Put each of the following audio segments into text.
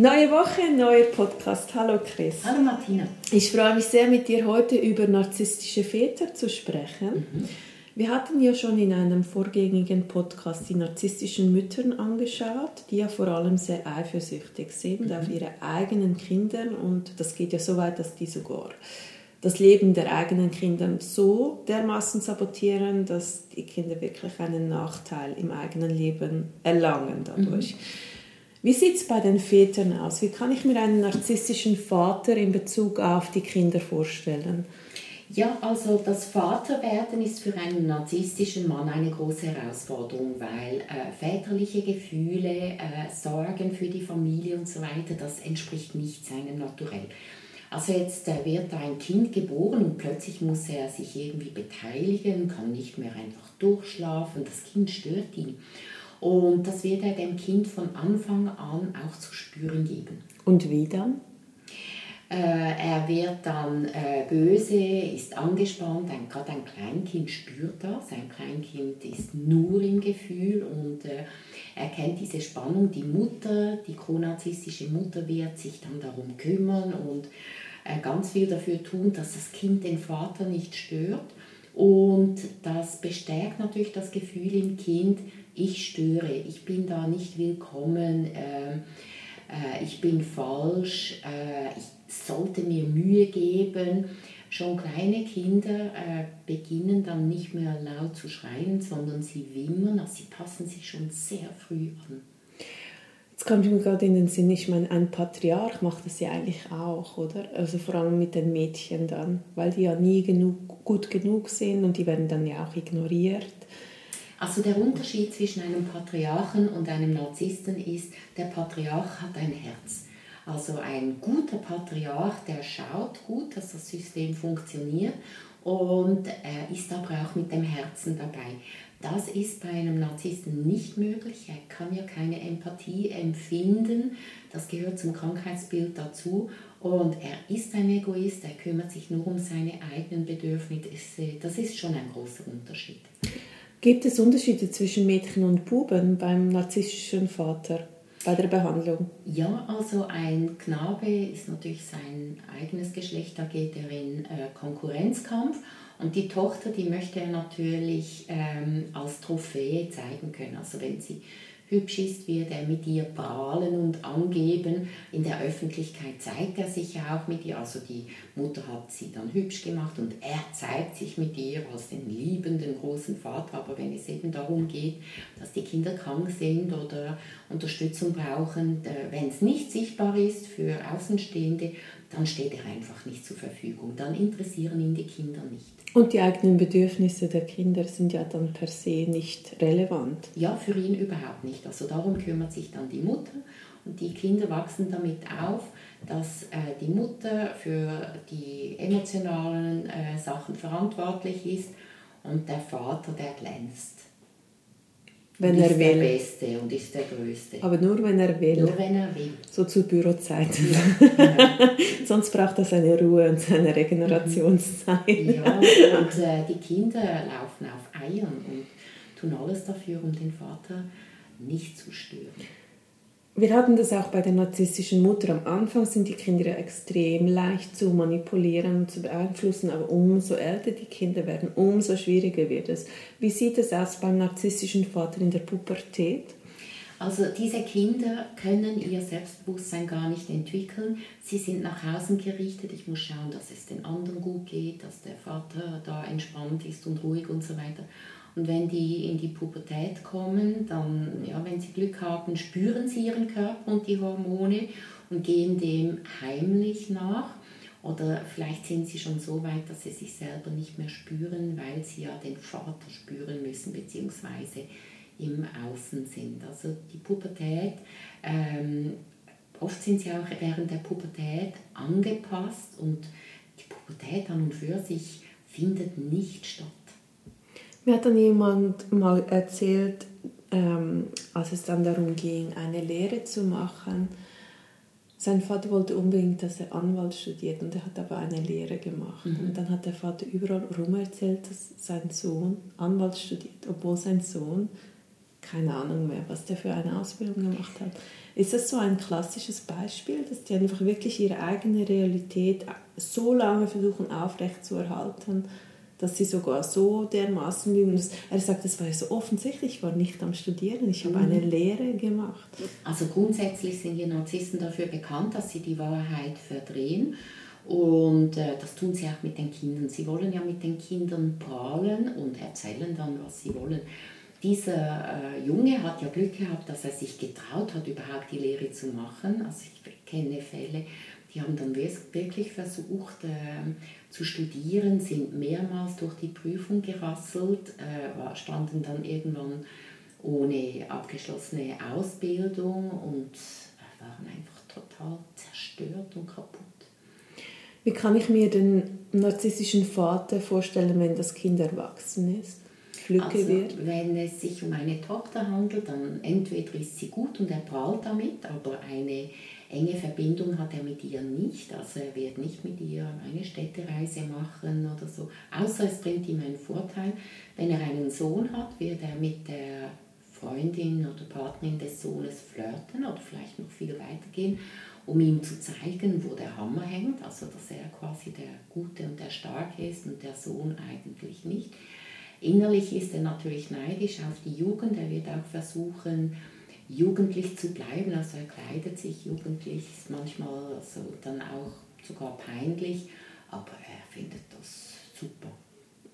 Neue Woche, neuer Podcast. Hallo Chris. Hallo Martina. Ich freue mich sehr, mit dir heute über narzisstische Väter zu sprechen. Mhm. Wir hatten ja schon in einem vorgängigen Podcast die narzisstischen Mütter angeschaut, die ja vor allem sehr eifersüchtig sind mhm. auf ihre eigenen Kinder und das geht ja so weit, dass die sogar das Leben der eigenen Kinder so dermaßen sabotieren, dass die Kinder wirklich einen Nachteil im eigenen Leben erlangen dadurch. Mhm. Wie sieht es bei den Vätern aus? Wie kann ich mir einen narzisstischen Vater in Bezug auf die Kinder vorstellen? Ja, also das Vaterwerden ist für einen narzisstischen Mann eine große Herausforderung, weil äh, väterliche Gefühle, äh, Sorgen für die Familie und so weiter, das entspricht nicht seinem Naturell. Also jetzt äh, wird ein Kind geboren und plötzlich muss er sich irgendwie beteiligen, kann nicht mehr einfach durchschlafen, das Kind stört ihn. Und das wird er dem Kind von Anfang an auch zu spüren geben. Und wie dann? Äh, er wird dann äh, böse, ist angespannt. Ein, gerade ein Kleinkind spürt das. Ein Kleinkind ist nur im Gefühl und äh, er kennt diese Spannung. Die Mutter, die chronarzistische Mutter, wird sich dann darum kümmern und ganz viel dafür tun, dass das Kind den Vater nicht stört. Und das bestärkt natürlich das Gefühl im Kind, ich störe, ich bin da nicht willkommen, äh, äh, ich bin falsch, äh, ich sollte mir Mühe geben. Schon kleine Kinder äh, beginnen dann nicht mehr laut zu schreien, sondern sie wimmern, also sie passen sich schon sehr früh an. Jetzt kommt mir gerade in den Sinn, ich meine, ein Patriarch macht das ja eigentlich auch, oder? Also vor allem mit den Mädchen dann, weil die ja nie genug, gut genug sind und die werden dann ja auch ignoriert. Also der Unterschied zwischen einem Patriarchen und einem Narzissten ist, der Patriarch hat ein Herz. Also ein guter Patriarch, der schaut gut, dass das System funktioniert und er ist aber auch mit dem Herzen dabei. Das ist bei einem Narzissten nicht möglich. Er kann ja keine Empathie empfinden. Das gehört zum Krankheitsbild dazu. Und er ist ein Egoist, er kümmert sich nur um seine eigenen Bedürfnisse. Das ist schon ein großer Unterschied. Gibt es Unterschiede zwischen Mädchen und Buben beim narzisstischen Vater bei der Behandlung? Ja, also ein Knabe ist natürlich sein eigenes Geschlecht, da geht er in äh, Konkurrenzkampf. Und die Tochter, die möchte er natürlich ähm, als Trophäe zeigen können. Also wenn sie hübsch ist, wird er mit ihr prahlen und angeben. In der Öffentlichkeit zeigt er sich ja auch mit ihr. Also die Mutter hat sie dann hübsch gemacht und er zeigt sich mit ihr als den liebenden großen Vater. Aber wenn es eben darum geht, dass die Kinder krank sind oder Unterstützung brauchen, wenn es nicht sichtbar ist für Außenstehende, dann steht er einfach nicht zur Verfügung. Dann interessieren ihn die Kinder nicht. Und die eigenen Bedürfnisse der Kinder sind ja dann per se nicht relevant. Ja, für ihn überhaupt nicht. Also darum kümmert sich dann die Mutter und die Kinder wachsen damit auf, dass äh, die Mutter für die emotionalen äh, Sachen verantwortlich ist und der Vater, der glänzt wenn er will. Ist der Beste und ist der Größte. Aber nur wenn er will. Nur wenn er will. So zu Bürozeiten. Ja. Sonst braucht er seine Ruhe und seine Regenerationszeit. Ja, und äh, die Kinder laufen auf Eiern und tun alles dafür, um den Vater nicht zu stören. Wir hatten das auch bei der narzisstischen Mutter. Am Anfang sind die Kinder extrem leicht zu manipulieren und zu beeinflussen, aber umso älter die Kinder werden, umso schwieriger wird es. Wie sieht es aus beim narzisstischen Vater in der Pubertät? Also diese Kinder können ihr Selbstbewusstsein gar nicht entwickeln. Sie sind nach außen gerichtet. Ich muss schauen, dass es den anderen gut geht, dass der Vater da entspannt ist und ruhig und so weiter. Und wenn die in die Pubertät kommen, dann, ja, wenn sie Glück haben, spüren sie ihren Körper und die Hormone und gehen dem heimlich nach. Oder vielleicht sind sie schon so weit, dass sie sich selber nicht mehr spüren, weil sie ja den Vater spüren müssen, beziehungsweise im Außen sind. Also die Pubertät, ähm, oft sind sie auch während der Pubertät angepasst und die Pubertät an und für sich findet nicht statt. Mir hat dann jemand mal erzählt, ähm, als es dann darum ging, eine Lehre zu machen, sein Vater wollte unbedingt, dass er Anwalt studiert und er hat aber eine Lehre gemacht. Mhm. Und dann hat der Vater überall rum erzählt, dass sein Sohn Anwalt studiert, obwohl sein Sohn keine Ahnung mehr, was der für eine Ausbildung gemacht hat. Ist das so ein klassisches Beispiel, dass die einfach wirklich ihre eigene Realität so lange versuchen aufrechtzuerhalten, dass sie sogar so dermaßen lügen. Er sagt, das war ja so offensichtlich, ich war nicht am Studieren, ich habe eine mhm. Lehre gemacht. Also grundsätzlich sind die Narzissten dafür bekannt, dass sie die Wahrheit verdrehen. Und äh, das tun sie auch mit den Kindern. Sie wollen ja mit den Kindern prahlen und erzählen dann, was sie wollen. Dieser äh, Junge hat ja Glück gehabt, dass er sich getraut hat, überhaupt die Lehre zu machen. Also ich kenne Fälle, die haben dann wirklich versucht äh, zu studieren, sind mehrmals durch die Prüfung gerasselt, äh, standen dann irgendwann ohne abgeschlossene Ausbildung und waren einfach total zerstört und kaputt. Wie kann ich mir den narzisstischen Vater vorstellen, wenn das Kind erwachsen ist? Flücke also, wird? Wenn es sich um eine Tochter handelt, dann entweder ist sie gut und er prahlt damit, aber eine enge Verbindung hat er mit ihr nicht. Also er wird nicht mit ihr eine Städtereise machen oder so. Außer es bringt ihm einen Vorteil. Wenn er einen Sohn hat, wird er mit der Freundin oder Partnerin des Sohnes flirten oder vielleicht noch viel weitergehen, um ihm zu zeigen, wo der Hammer hängt. Also dass er quasi der Gute und der Starke ist und der Sohn eigentlich nicht. Innerlich ist er natürlich neidisch auf die Jugend. Er wird auch versuchen, jugendlich zu bleiben. Also er kleidet sich jugendlich, ist manchmal also dann auch sogar peinlich, aber er findet das super.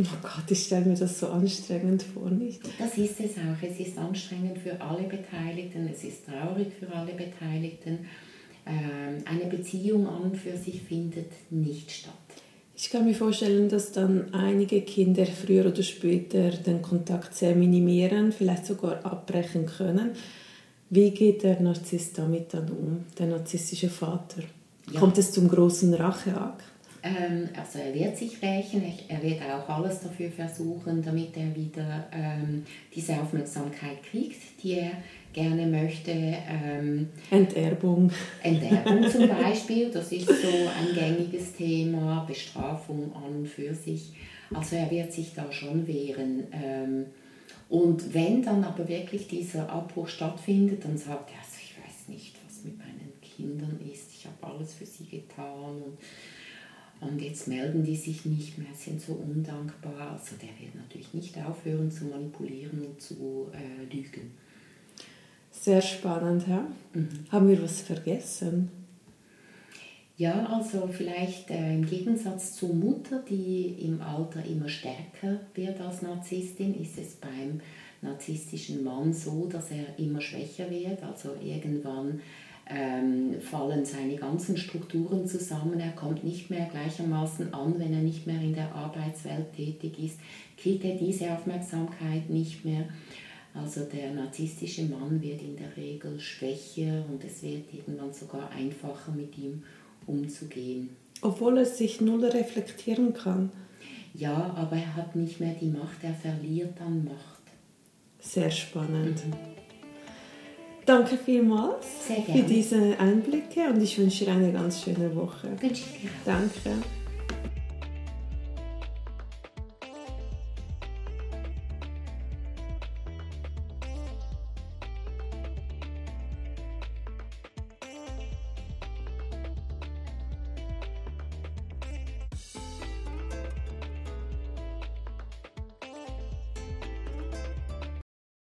Oh Gott, ich stelle mir das so anstrengend vor, nicht? Das ist es auch. Es ist anstrengend für alle Beteiligten, es ist traurig für alle Beteiligten. Ähm, eine Beziehung an für sich findet nicht statt. Ich kann mir vorstellen, dass dann einige Kinder früher oder später den Kontakt sehr minimieren, vielleicht sogar abbrechen können. Wie geht der Narzisst damit dann um, der narzisstische Vater? Ja. Kommt es zum großen Racheakt? Ähm, also er wird sich rächen, er wird auch alles dafür versuchen, damit er wieder ähm, diese Aufmerksamkeit kriegt, die er gerne möchte. Ähm, Enterbung. Enterbung zum Beispiel, das ist so ein gängiges Thema, Bestrafung an und für sich. Also er wird sich da schon wehren. Ähm, und wenn dann aber wirklich dieser Abbruch stattfindet, dann sagt er, also ich weiß nicht, was mit meinen Kindern ist, ich habe alles für sie getan und, und jetzt melden die sich nicht mehr, sind so undankbar. Also der wird natürlich nicht aufhören zu manipulieren und zu äh, lügen. Sehr spannend, ja. Mhm. Haben wir was vergessen? Ja, also vielleicht äh, im Gegensatz zur Mutter, die im Alter immer stärker wird als Narzisstin, ist es beim narzisstischen Mann so, dass er immer schwächer wird. Also irgendwann ähm, fallen seine ganzen Strukturen zusammen. Er kommt nicht mehr gleichermaßen an, wenn er nicht mehr in der Arbeitswelt tätig ist, kriegt er diese Aufmerksamkeit nicht mehr. Also der narzisstische Mann wird in der Regel schwächer und es wird irgendwann sogar einfacher mit ihm umzugehen. Obwohl er sich null reflektieren kann. Ja, aber er hat nicht mehr die Macht, er verliert an Macht. Sehr spannend. Mhm. Danke vielmals für diese Einblicke und ich wünsche dir eine ganz schöne Woche. Wünsche ich dir. Danke.